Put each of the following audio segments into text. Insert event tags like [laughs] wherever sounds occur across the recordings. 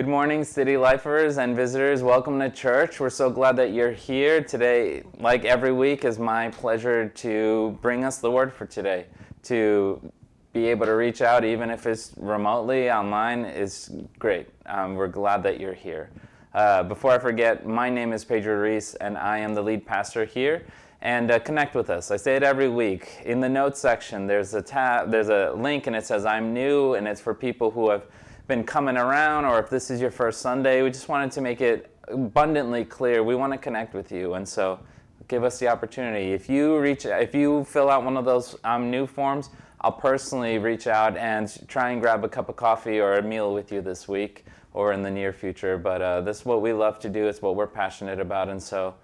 Good morning, city lifers and visitors. Welcome to church. We're so glad that you're here today. Like every week, is my pleasure to bring us the word for today. To be able to reach out, even if it's remotely online, is great. Um, we're glad that you're here. Uh, before I forget, my name is Pedro Reese, and I am the lead pastor here. And uh, connect with us. I say it every week. In the notes section, there's a tab, there's a link, and it says "I'm new," and it's for people who have been coming around or if this is your first Sunday, we just wanted to make it abundantly clear. We want to connect with you. And so give us the opportunity. If you reach if you fill out one of those um, new forms, I'll personally reach out and try and grab a cup of coffee or a meal with you this week or in the near future. But uh, this is what we love to do. It's what we're passionate about. And so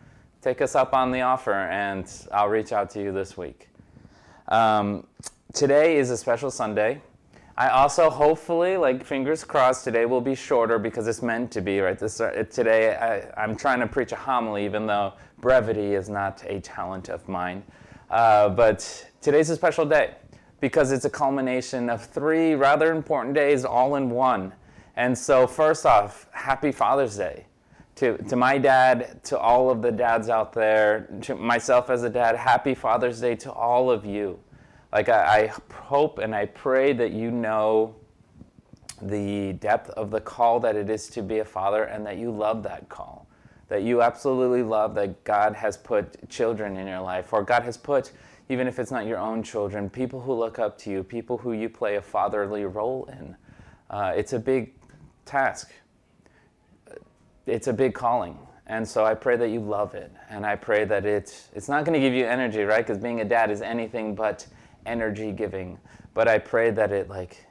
take us up on the offer and I'll reach out to you this week. Um, today is a special Sunday. I also hopefully, like fingers crossed, today will be shorter because it's meant to be, right? This, uh, today I, am trying to preach a homily, even though brevity is not a talent of mine. Uh, but today's a special day because it's a culmination of three rather important days all in one. And so, first off, happy Father's Day. To, to my dad, to all of the dads out there, to myself as a dad, happy Father's Day to all of you. Like, I, I hope and I pray that you know the depth of the call that it is to be a father and that you love that call. That you absolutely love that God has put children in your life, or God has put, even if it's not your own children, people who look up to you, people who you play a fatherly role in. Uh, it's a big task, it's a big calling. And so I pray that you love it. And I pray that it, it's not going to give you energy, right? Because being a dad is anything but energy giving, but I pray that it like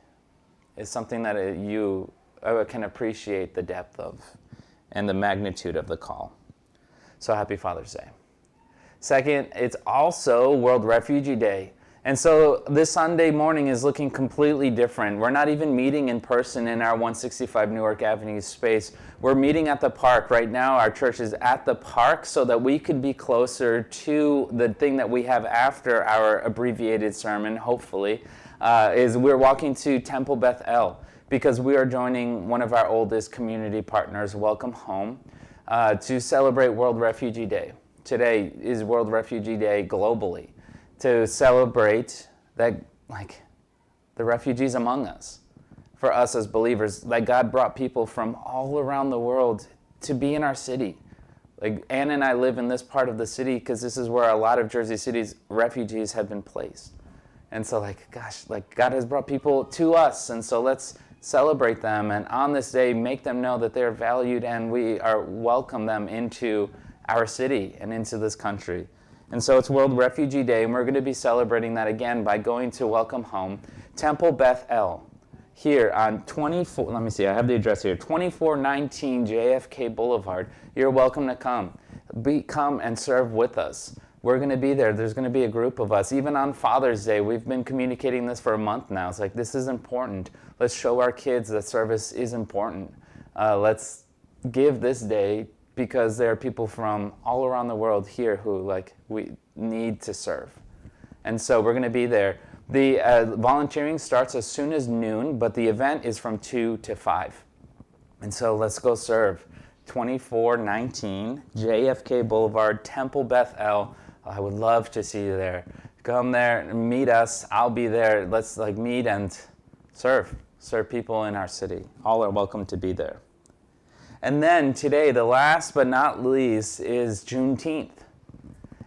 is something that it, you uh, can appreciate the depth of and the magnitude of the call. So happy Father's Day. Second, it's also World Refugee Day. And so this Sunday morning is looking completely different. We're not even meeting in person in our 165 Newark Avenue space. We're meeting at the park. Right now, our church is at the park so that we could be closer to the thing that we have after our abbreviated sermon, hopefully, uh, is we're walking to Temple Beth El because we are joining one of our oldest community partners, Welcome Home, uh, to celebrate World Refugee Day. Today is World Refugee Day globally to celebrate that, like, the refugees among us. For us as believers, that God brought people from all around the world to be in our city. Like, Ann and I live in this part of the city because this is where a lot of Jersey City's refugees have been placed. And so, like, gosh, like, God has brought people to us. And so let's celebrate them and on this day make them know that they're valued and we are welcome them into our city and into this country. And so it's World Refugee Day, and we're going to be celebrating that again by going to Welcome Home, Temple Beth El, here on 24, let me see, I have the address here, 2419 JFK Boulevard. You're welcome to come. Be, come and serve with us. We're going to be there. There's going to be a group of us. Even on Father's Day, we've been communicating this for a month now. It's like, this is important. Let's show our kids that service is important. Uh, let's give this day because there are people from all around the world here who like we need to serve. And so we're going to be there. The uh, volunteering starts as soon as noon but the event is from 2 to 5 and so let's go serve. 2419 jfk boulevard temple beth el. I would love to see you there. Come there and meet us. I'll be there. Let's like meet and serve. Serve people in our city. All are welcome to be there and then today, the last but not least, is Juneteenth.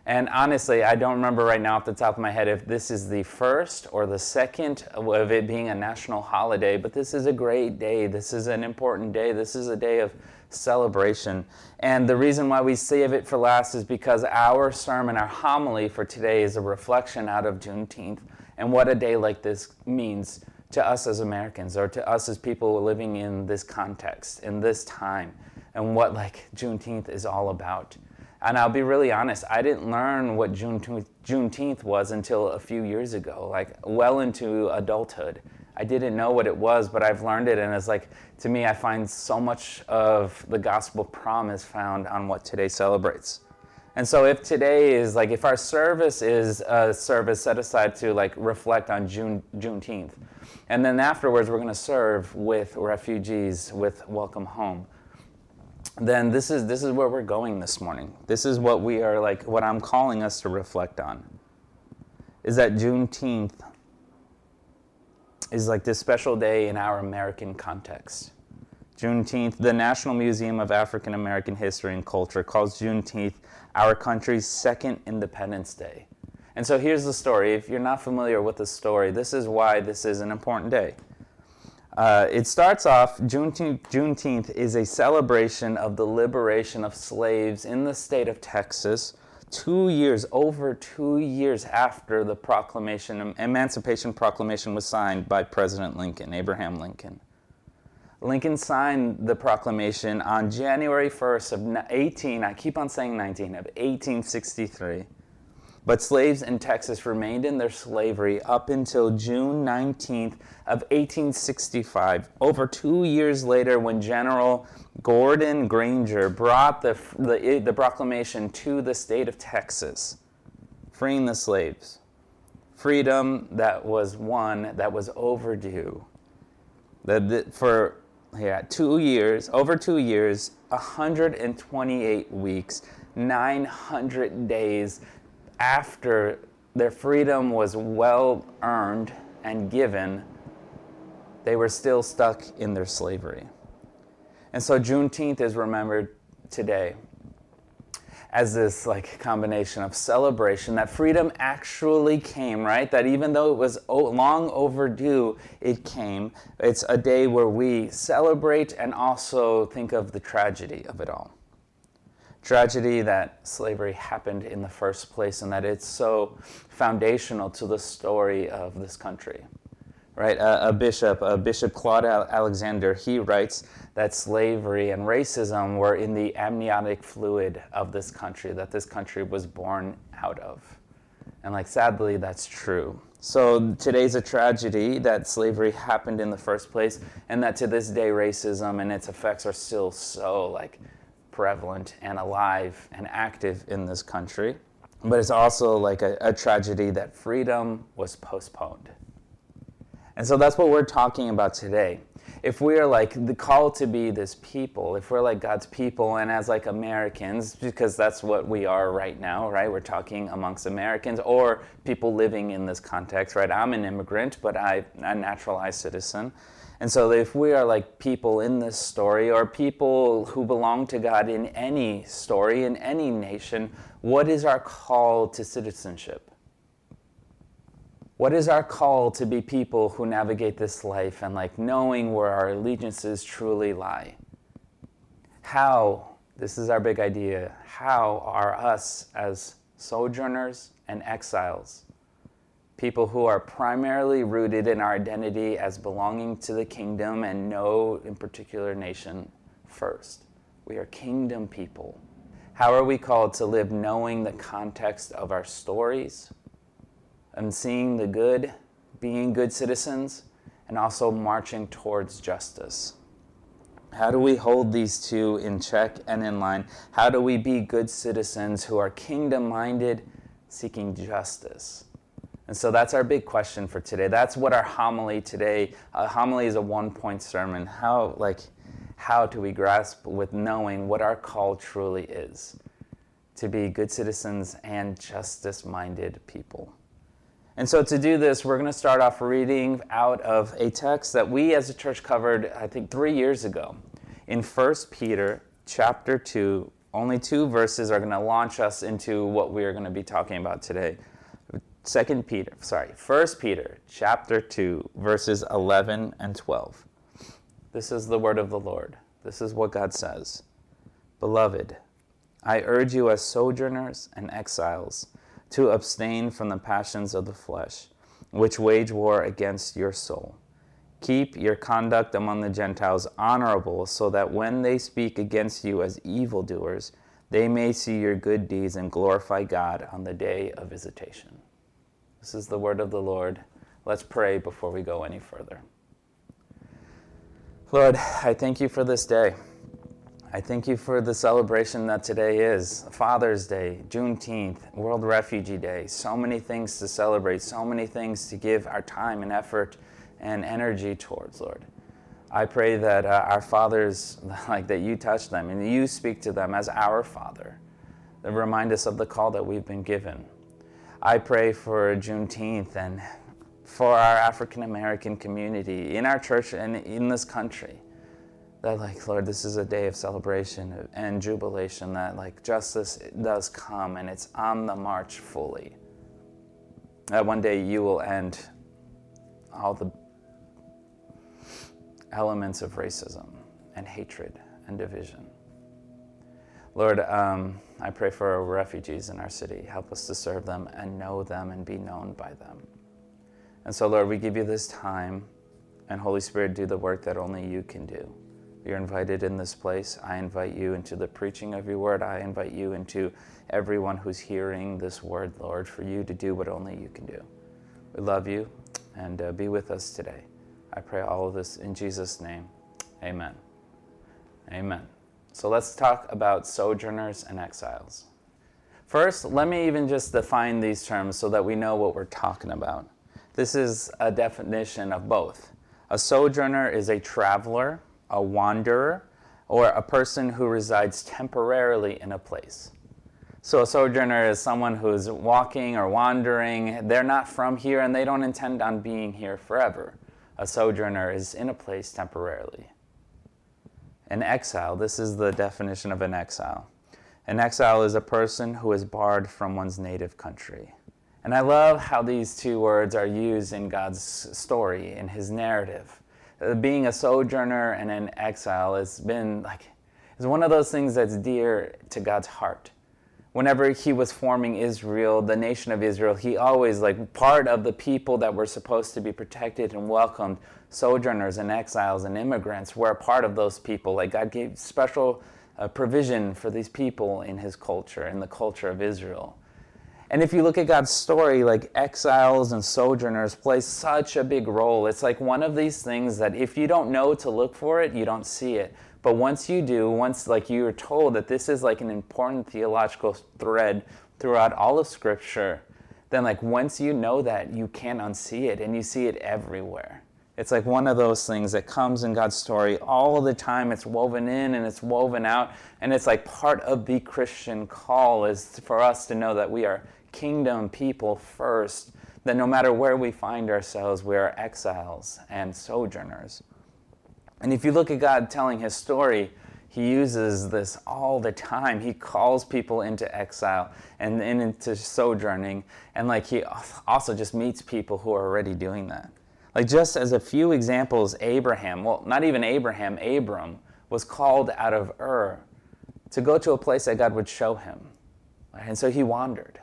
And honestly, I don't remember right now off the top of my head if this is the first or the second of it being a national holiday, but this is a great day. This is an important day. This is a day of celebration. And the reason why we save it for last is because our sermon, our homily for today, is a reflection out of Juneteenth and what a day like this means to us as Americans or to us as people living in this context, in this time, and what like Juneteenth is all about. And I'll be really honest, I didn't learn what Juneteenth was until a few years ago, like well into adulthood. I didn't know what it was, but I've learned it, and it's like, to me, I find so much of the gospel promise found on what today celebrates. And so if today is like if our service is a service set aside to like reflect on June Juneteenth, and then afterwards we're going to serve with refugees with Welcome Home, then this is this is where we're going this morning. This is what we are like what I'm calling us to reflect on. Is that Juneteenth is like this special day in our American context. Juneteenth, the National Museum of African American History and Culture calls Juneteenth our country's second Independence Day. And so here's the story. If you're not familiar with the story, this is why this is an important day. Uh, it starts off, Juneteenth, Juneteenth is a celebration of the liberation of slaves in the state of Texas two years, over two years after the proclamation, Emancipation Proclamation was signed by President Lincoln, Abraham Lincoln. Lincoln signed the proclamation on January 1st of 18, I keep on saying 19, of 1863. But slaves in Texas remained in their slavery up until June 19th of 1865, over two years later when General Gordon Granger brought the, the, the proclamation to the state of Texas, freeing the slaves. Freedom that was won, that was overdue. That for yeah, two years, over two years, 128 weeks, 900 days after their freedom was well earned and given, they were still stuck in their slavery. And so Juneteenth is remembered today as this like combination of celebration that freedom actually came, right? That even though it was long overdue, it came. It's a day where we celebrate and also think of the tragedy of it all tragedy that slavery happened in the first place and that it's so foundational to the story of this country. Right? A, a bishop, a Bishop Claude Alexander, he writes that slavery and racism were in the amniotic fluid of this country, that this country was born out of. And like sadly, that's true. So today's a tragedy that slavery happened in the first place, and that to this day racism and its effects are still so like prevalent and alive and active in this country. But it's also like a, a tragedy that freedom was postponed. And so that's what we're talking about today. If we are like the call to be this people, if we're like God's people and as like Americans, because that's what we are right now, right? We're talking amongst Americans or people living in this context, right? I'm an immigrant, but I'm a naturalized citizen. And so, if we are like people in this story, or people who belong to God in any story, in any nation, what is our call to citizenship? What is our call to be people who navigate this life and like knowing where our allegiances truly lie? How, this is our big idea, how are us as sojourners and exiles people who are primarily rooted in our identity as belonging to the kingdom and no in particular nation first. We are kingdom people. How are we called to live knowing the context of our stories and seeing the good, being good citizens, and also marching towards justice? How do we hold these two in check and in line? How do we be good citizens who are kingdom minded, seeking justice? And so that's our big question for today. That's what our homily today. A homily is a one-point sermon. How like how do we grasp with knowing what our call truly is to be good citizens and justice-minded people. And so to do this, we're going to start off reading out of a text that we as a church covered I think 3 years ago in 1 Peter chapter 2. Only two verses are going to launch us into what we are going to be talking about today. Second Peter, sorry, First Peter chapter 2 verses 11 and 12. This is the word of the Lord. This is what God says. Beloved, I urge you as sojourners and exiles to abstain from the passions of the flesh, which wage war against your soul. Keep your conduct among the Gentiles honorable, so that when they speak against you as evildoers, they may see your good deeds and glorify God on the day of visitation. This is the word of the Lord. Let's pray before we go any further. Lord, I thank you for this day. I thank you for the celebration that today is Father's Day, Juneteenth, World Refugee Day. So many things to celebrate, so many things to give our time and effort and energy towards, Lord. I pray that uh, our fathers, [laughs] like that you touch them and you speak to them as our Father, that remind us of the call that we've been given. I pray for Juneteenth and for our African American community in our church and in this country that like lord this is a day of celebration and jubilation that like justice does come and it's on the march fully. That one day you will end all the elements of racism and hatred and division. Lord um, i pray for our refugees in our city. Help us to serve them and know them and be known by them. And so lord we give you this time and holy spirit do the work that only you can do you're invited in this place. I invite you into the preaching of your word. I invite you into everyone who's hearing this word, Lord, for you to do what only you can do. We love you and uh, be with us today. I pray all of this in Jesus' name. Amen. Amen. So let's talk about sojourners and exiles. First, let me even just define these terms so that we know what we're talking about. This is a definition of both. A sojourner is a traveler a wanderer, or a person who resides temporarily in a place. So, a sojourner is someone who's walking or wandering. They're not from here and they don't intend on being here forever. A sojourner is in a place temporarily. An exile, this is the definition of an exile. An exile is a person who is barred from one's native country. And I love how these two words are used in God's story, in his narrative. Being a sojourner and an exile has been like it's one of those things that's dear to God's heart. Whenever he was forming Israel, the nation of Israel, he always like part of the people that were supposed to be protected and welcomed, sojourners and exiles and immigrants were a part of those people. Like God gave special uh, provision for these people in his culture, in the culture of Israel. And if you look at God's story, like exiles and sojourners play such a big role. It's like one of these things that if you don't know to look for it, you don't see it. But once you do, once like you're told that this is like an important theological thread throughout all of Scripture, then like once you know that, you can't unsee it and you see it everywhere. It's like one of those things that comes in God's story all the time. It's woven in and it's woven out. And it's like part of the Christian call is for us to know that we are kingdom people first, that no matter where we find ourselves, we are exiles and sojourners. And if you look at God telling his story, he uses this all the time. He calls people into exile and, into sojourning. And like he also just meets people who are already doing that. Like just as a few examples, Abraham, well, not even Abraham, Abram was called out of Ur to go to a place that God would show him. And so he wandered.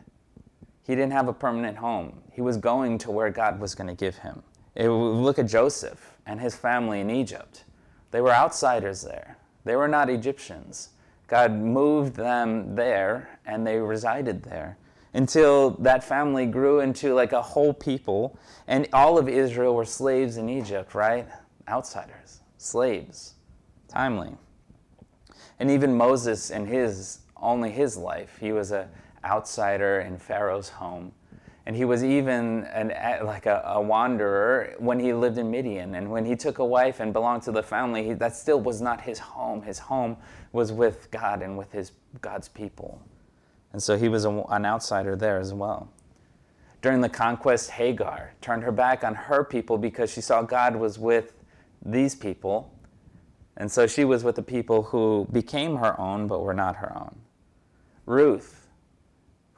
He didn't have a permanent home. He was going to where God was going to give him. It, look at Joseph and his family in Egypt. They were outsiders there. They were not Egyptians. God moved them there and they resided there until that family grew into like a whole people and all of Israel were slaves in Egypt, right? Outsiders, slaves. Timely. And even Moses in his only his life, he was a outsider in Pharaoh's home. And he was even an, like a, a, wanderer when he lived in Midian. And when he took a wife and belonged to the family, he, that still was not his home. His home was with God and with his, God's people. And so he was a, an outsider there as well. During the conquest, Hagar turned her back on her people because she saw God was with these people. And so she was with the people who became her own but were not her own. Ruth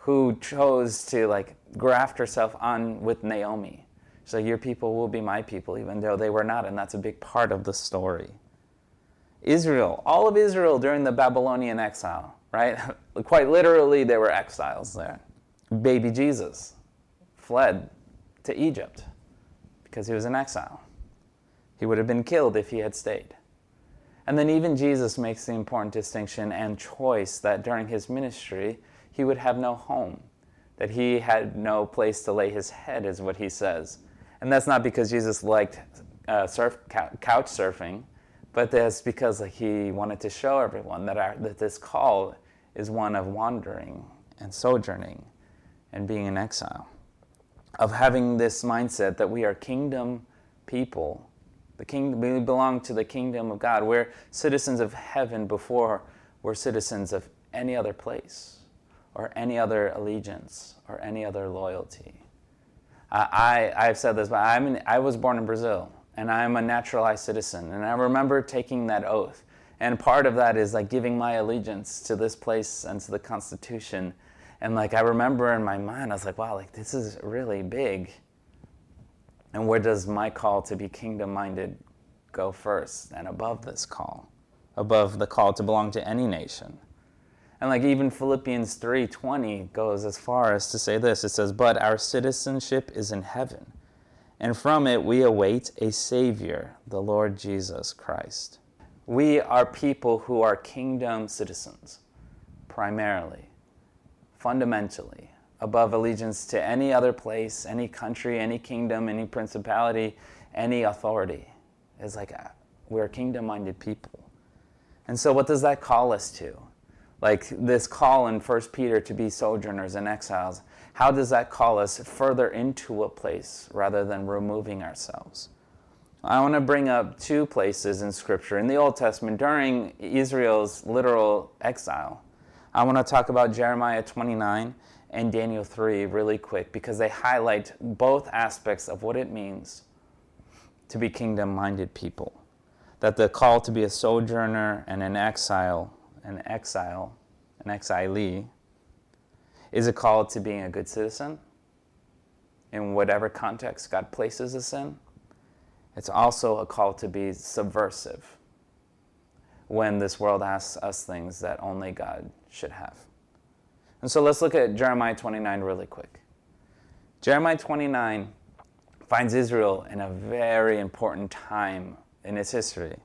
who chose to like graft herself on with Naomi. Like, Your people will be my people, even though they were not, and that's a big part of the story. Israel, all of Israel during the Babylonian exile, right? [laughs] Quite literally, there were exiles there. Baby Jesus fled to Egypt because he was in exile. He would have been killed if he had stayed. And then even Jesus makes the important distinction and choice that during his ministry, he would have no home, that he had no place to lay his head, is what he says. And that's not because Jesus liked uh, surf, couch surfing, but that's because like he wanted to show everyone that our, that this call is one of wandering and sojourning and being in exile, of having this mindset that we are kingdom people. The kingdom, we belong to the kingdom of God. We're citizens of heaven before we're citizens of any other place or any other allegiance or any other loyalty. I, I, have said this, but I'm in, I was born in Brazil and I'm a naturalized citizen. And I remember taking that oath. And part of that is like giving my allegiance to this place and to the Constitution. And like I remember in my mind, I was like, wow, like this is really big. And where does my call to be kingdom minded go first and above this call? Above the call to belong to any nation. And like even Philippians 3:20 goes as far as to say this. It says, "But our citizenship is in heaven, and from it we await a savior, the Lord Jesus Christ." We are people who are kingdom citizens primarily, fundamentally, above allegiance to any other place, any country, any kingdom, any principality, any authority. It's like uh, we're kingdom minded people. And so, what does that call us to? Like this call in First Peter to be sojourners and exiles, how does that call us further into a place rather than removing ourselves? I want to bring up two places in Scripture in the Old Testament during Israel's literal exile. I want to talk about Jeremiah 29 and Daniel 3 really quick because they highlight both aspects of what it means to be kingdom minded people. That the call to be a sojourner and an exile an exile, an exilee, is a call to being a good citizen in whatever context God places us in. It's also a call to be subversive when this world asks us things that only God should have. And so let's look at Jeremiah 29 really quick. Jeremiah 29 finds Israel in a very important time in its history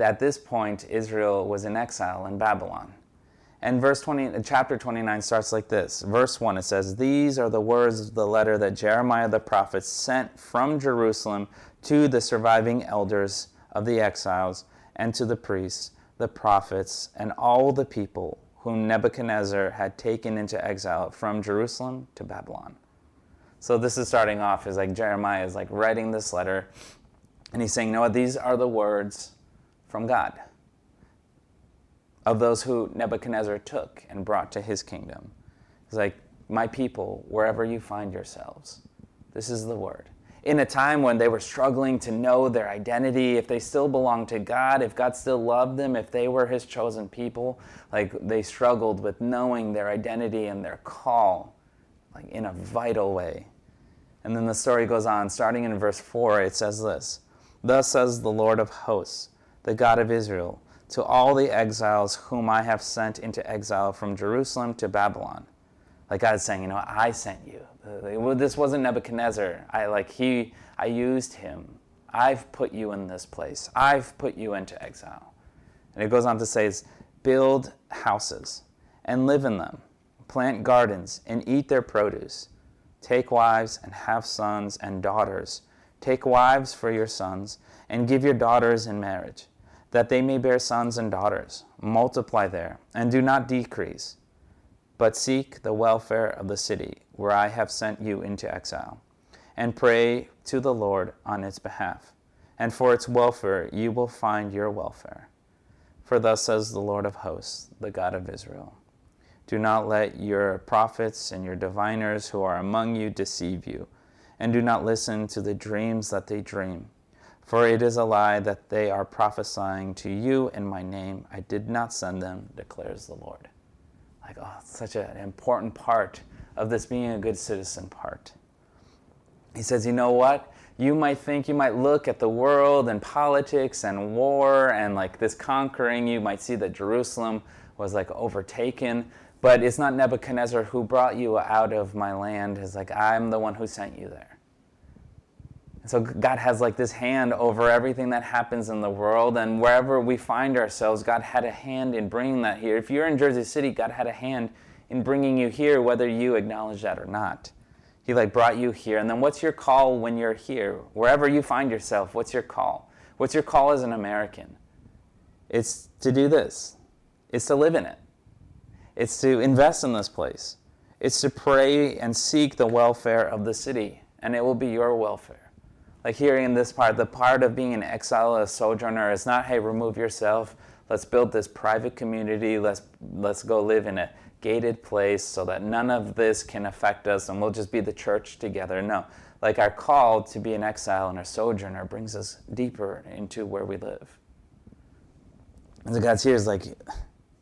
at this point, Israel was in exile in Babylon. And verse 20, chapter 29 starts like this. Verse 1, it says, These are the words of the letter that Jeremiah the prophet sent from Jerusalem to the surviving elders of the exiles and to the priests, the prophets, and all the people whom Nebuchadnezzar had taken into exile from Jerusalem to Babylon. So this is starting off as like Jeremiah is like writing this letter, and he's saying, No, these are the words from God of those who Nebuchadnezzar took and brought to his kingdom. It's like, my people, wherever you find yourselves, this is the word. In a time when they were struggling to know their identity, if they still belonged to God, if God still loved them, if they were his chosen people, like they struggled with knowing their identity and their call, like in a vital way. And then the story goes on, starting in verse 4, it says this Thus says the Lord of hosts the God of Israel, to all the exiles whom I have sent into exile from Jerusalem to Babylon. Like God is saying, you know, I sent you. This wasn't Nebuchadnezzar. I like he. I used him. I've put you in this place. I've put you into exile. And it goes on to say, build houses and live in them, plant gardens and eat their produce. Take wives and have sons and daughters. Take wives for your sons and give your daughters in marriage that they may bear sons and daughters. Multiply there, and do not decrease, but seek the welfare of the city where I have sent you into exile, and pray to the Lord on its behalf. And for its welfare you will find your welfare. For thus says the Lord of hosts, the God of Israel Do not let your prophets and your diviners who are among you deceive you, and do not listen to the dreams that they dream for it is a lie that they are prophesying to you in my name. I did not send them, declares the Lord. Like, oh, such an important part of this being a good citizen part. He says, you know what? You might think, you might look at the world and politics and war and like this conquering. You might see that Jerusalem was like overtaken. But it's not Nebuchadnezzar who brought you out of my land. It's like, I'm the one who sent you there. So God has like this hand over everything that happens in the world, and wherever we find ourselves, God had a hand in bringing that here. If you're in Jersey City, God had a hand in bringing you here, whether you acknowledge that or not. He like brought you here, and then what's your call when you're here? Wherever you find yourself, what's your call? What's your call as an American? It's to do this. It's to live in it. It's to invest in this place. It's to pray and seek the welfare of the city, and it will be your welfare. Like here in this part, the part of being an exile, a sojourner, is not, hey, remove yourself. Let's build this private community. Let's let's go live in a gated place so that none of this can affect us and we'll just be the church together. No. Like our call to be an exile and a sojourner brings us deeper into where we live. And so God's here is like,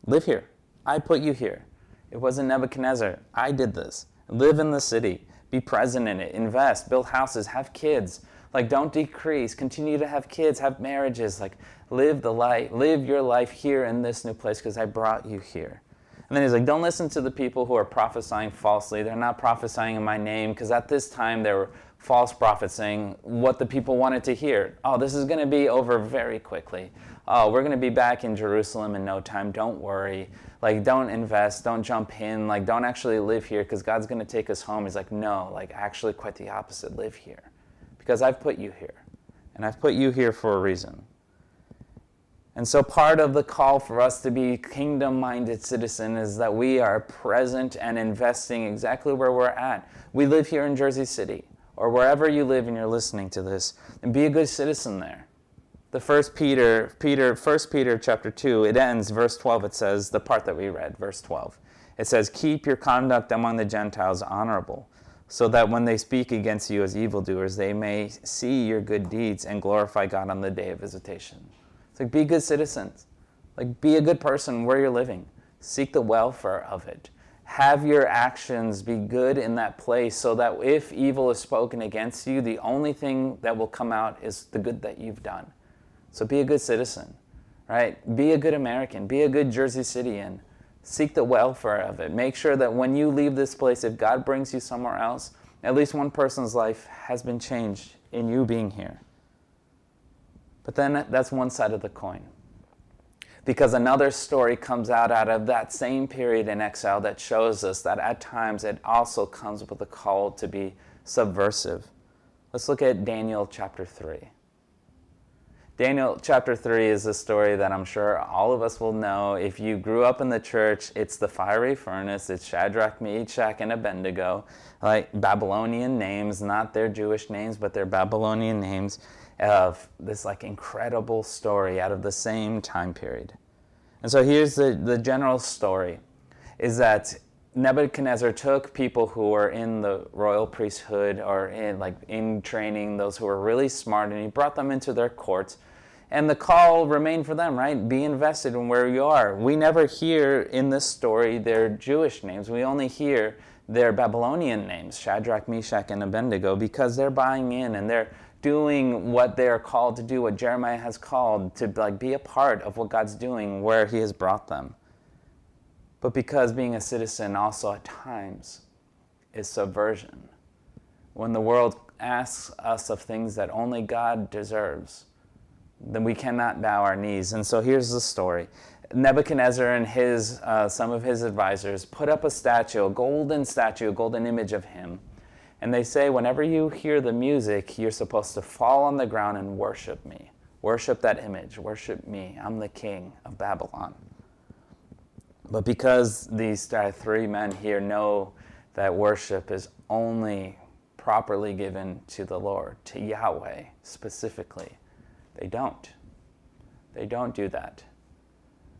live here. I put you here. It wasn't Nebuchadnezzar. I did this. Live in the city. Be present in it. Invest. Build houses. Have kids. Like, don't decrease. Continue to have kids. Have marriages. Like, live the life. Live your life here in this new place because I brought you here. And then he's like, don't listen to the people who are prophesying falsely. They're not prophesying in my name because at this time there were false prophets saying what the people wanted to hear. Oh, this is going to be over very quickly. Oh, we're going to be back in Jerusalem in no time. Don't worry like don't invest don't jump in like don't actually live here because god's going to take us home he's like no like actually quite the opposite live here because i've put you here. And i've put you here for a reason. And so part of the call for us to be kingdom minded citizen is that we are present and investing exactly where we're at. We live here in jersey city or wherever you live and you're listening to this and be a good citizen there. The first Peter, Peter, first Peter chapter 2, it ends, verse 12, it says, the part that we read, verse 12. It says, Keep your conduct among the Gentiles honorable, so that when they speak against you as evildoers, they may see your good deeds and glorify God on the day of visitation. It's like, be good citizens. Like, be a good person where you're living. Seek the welfare of it. Have your actions be good in that place so that if evil is spoken against you, the only thing that will come out is the good that you've done. So be a good citizen, right? Be a good American. Be a good Jersey Cityan. Seek the welfare of it. Make sure that when you leave this place, if God brings you somewhere else, at least one person's life has been changed in you being here. But then that's one side of the coin. Because another story comes out out of that same period in exile that shows us that at times it also comes with a call to be subversive. Let's look at Daniel chapter 3. Daniel chapter 3 is a story that I'm sure all of us will know. If you grew up in the church, it's the fiery furnace, it's Shadrach, Meshach, and Abednego, like Babylonian names, not their Jewish names, but their Babylonian names of this like incredible story out of the same time period. And so here's the, the general story is that Nebuchadnezzar took people who were in the royal priesthood or in like in training, those who were really smart, and he brought them into their courts and the call remained for them, right? Be invested in where you are. We never hear in this story their Jewish names. We only hear their Babylonian names, Shadrach, Meshach, and Abednego, because they're buying in and they're doing what they're called to do, what Jeremiah has called to like be a part of what God's doing where He has brought them. But because being a citizen also at times is subversion. When the world asks us of things that only God deserves, then we cannot bow our knees. And so here's the story. Nebuchadnezzar and his, uh, some of his advisors put up a statue, a golden statue, a golden image of him. And they say, whenever you hear the music, you're supposed to fall on the ground and worship me. Worship that image. Worship me. I'm the king of Babylon. But because these uh, three men here know that worship is only properly given to the Lord, to Yahweh specifically, they don't. They don't do that.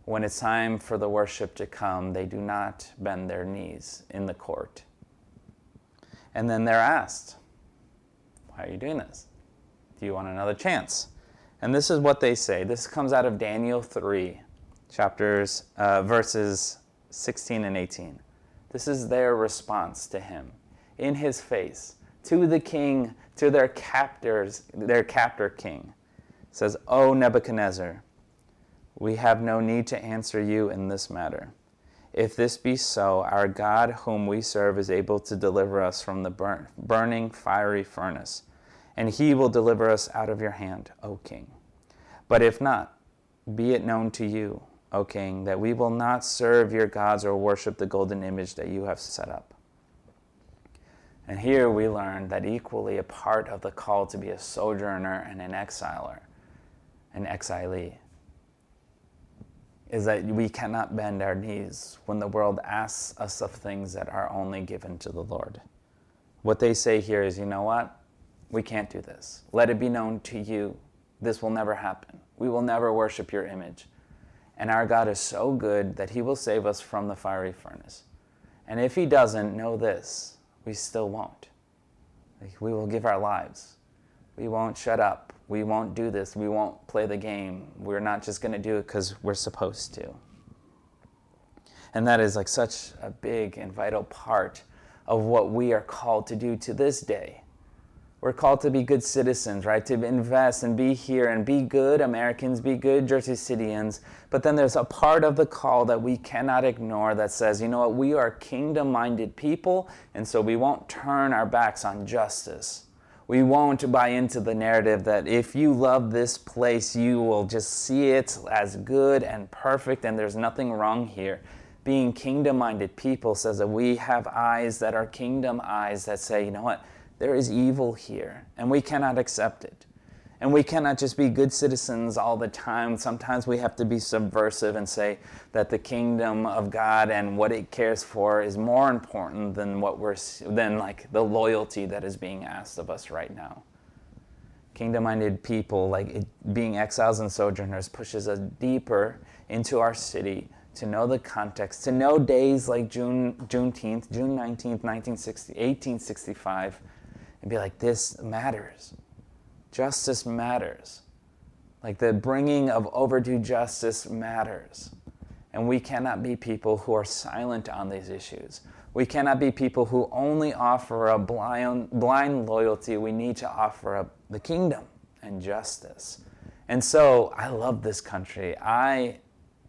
When it's time for the worship to come, they do not bend their knees in the court. And then they're asked, Why are you doing this? Do you want another chance? And this is what they say. This comes out of Daniel 3, chapters, uh, verses 16 and 18. This is their response to him in his face, to the king, to their captors, their captor king says, O Nebuchadnezzar, we have no need to answer you in this matter. If this be so, our God, whom we serve, is able to deliver us from the burn, burning fiery furnace, and he will deliver us out of your hand, O king. But if not, be it known to you, O king, that we will not serve your gods or worship the golden image that you have set up. And here we learn that equally a part of the call to be a sojourner and an exiler an exilee is that we cannot bend our knees when the world asks us of things that are only given to the Lord. What they say here is, you know what? We can't do this. Let it be known to you. This will never happen. We will never worship your image. And our God is so good that he will save us from the fiery furnace. And if he doesn't, know this we still won't. We will give our lives. We won't shut up we won't do this. We won't play the game. We're not just going to do it because we're supposed to. And that is like such a big and vital part of what we are called to do to this day. We're called to be good citizens, right? To invest and be here and be good Americans, be good Jersey Cityans. But then there's a part of the call that we cannot ignore that says, you know what, we are kingdom minded people, and so we won't turn our backs on justice we won't buy into the narrative that if you love this place, you will just see it as good and perfect and there's nothing wrong here. Being kingdom minded people says that we have eyes that are kingdom eyes that say, you know what, there is evil here and we cannot accept it. And we cannot just be good citizens all the time. Sometimes we have to be subversive and say that the kingdom of God and what it cares for is more important than what we're than like the loyalty that is being asked of us right now. Kingdom-minded people, like it, being exiles and sojourners, pushes us deeper into our city to know the context, to know days like June Juneteenth, June 19th, 1960, 1865, and be like, this matters. Justice matters. Like the bringing of overdue justice matters. And we cannot be people who are silent on these issues. We cannot be people who only offer a blind, blind loyalty. We need to offer up the kingdom and justice. And so I love this country. I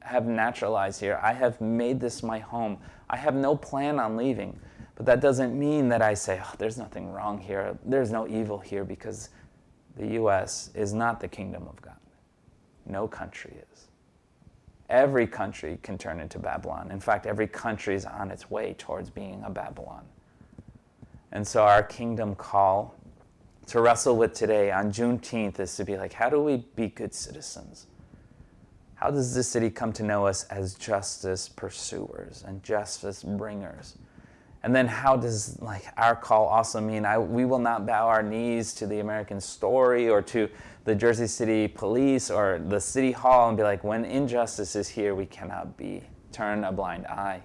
have naturalized here. I have made this my home. I have no plan on leaving. But that doesn't mean that I say, oh, there's nothing wrong here. There's no evil here because the U.S. is not the kingdom of God. No country is. Every country can turn into Babylon. In fact, every country is on its way towards being a Babylon. And so, our kingdom call to wrestle with today on Juneteenth is to be like, how do we be good citizens? How does this city come to know us as justice pursuers and justice bringers? And then how does like our call also mean I, we will not bow our knees to the American story or to the Jersey City Police or the City Hall and be like, when injustice is here, we cannot be turn a blind eye.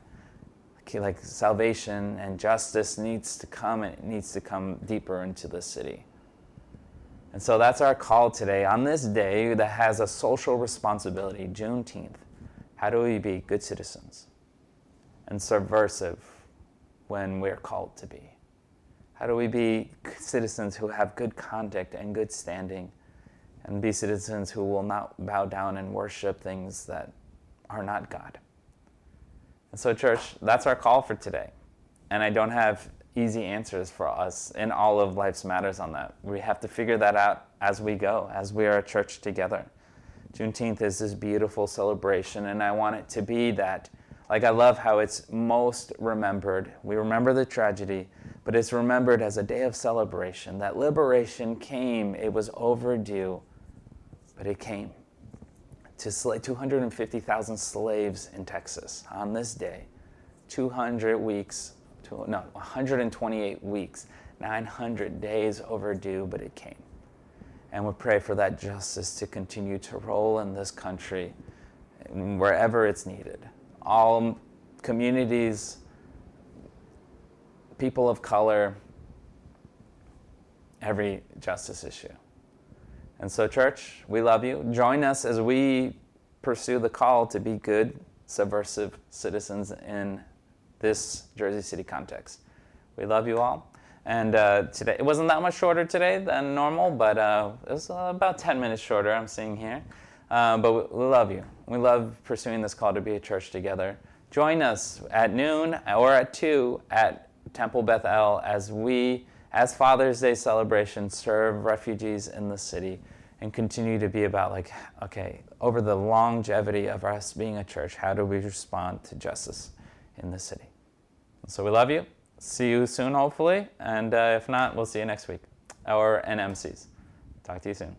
Okay, like salvation and justice needs to come and it needs to come deeper into the city. And so that's our call today on this day that has a social responsibility, Juneteenth. How do we be good citizens and subversive when we're called to be? How do we be citizens who have good conduct and good standing and be citizens who will not bow down and worship things that are not God? And so, church, that's our call for today. And I don't have easy answers for us in all of life's matters on that. We have to figure that out as we go, as we are a church together. Juneteenth is this beautiful celebration, and I want it to be that like, I love how it's most remembered. We remember the tragedy, but it's remembered as a day of celebration. That liberation came, it was overdue, but it came to 250,000 slaves in Texas on this day. 200 weeks, no, 128 weeks, 900 days overdue, but it came. And we pray for that justice to continue to roll in this country wherever it's needed all communities, people of color, every justice issue. And so, church, we love you. Join us as we pursue the call to be good, subversive citizens in this Jersey City context. We love you all. And uh, today, it wasn't that much shorter today than normal, but uh, it was about 10 minutes shorter, I'm seeing here. Uh, but we, love you. We love pursuing this call to be a church together. Join us at noon or at 2 at Temple Beth El as we, as Father's Day celebration, serve refugees in the city and continue to be about, like, okay, over the longevity of us being a church, how do we respond to justice in the city? So we love you. See you soon, hopefully. And uh, if not, we'll see you next week or NMCs. Talk to you soon.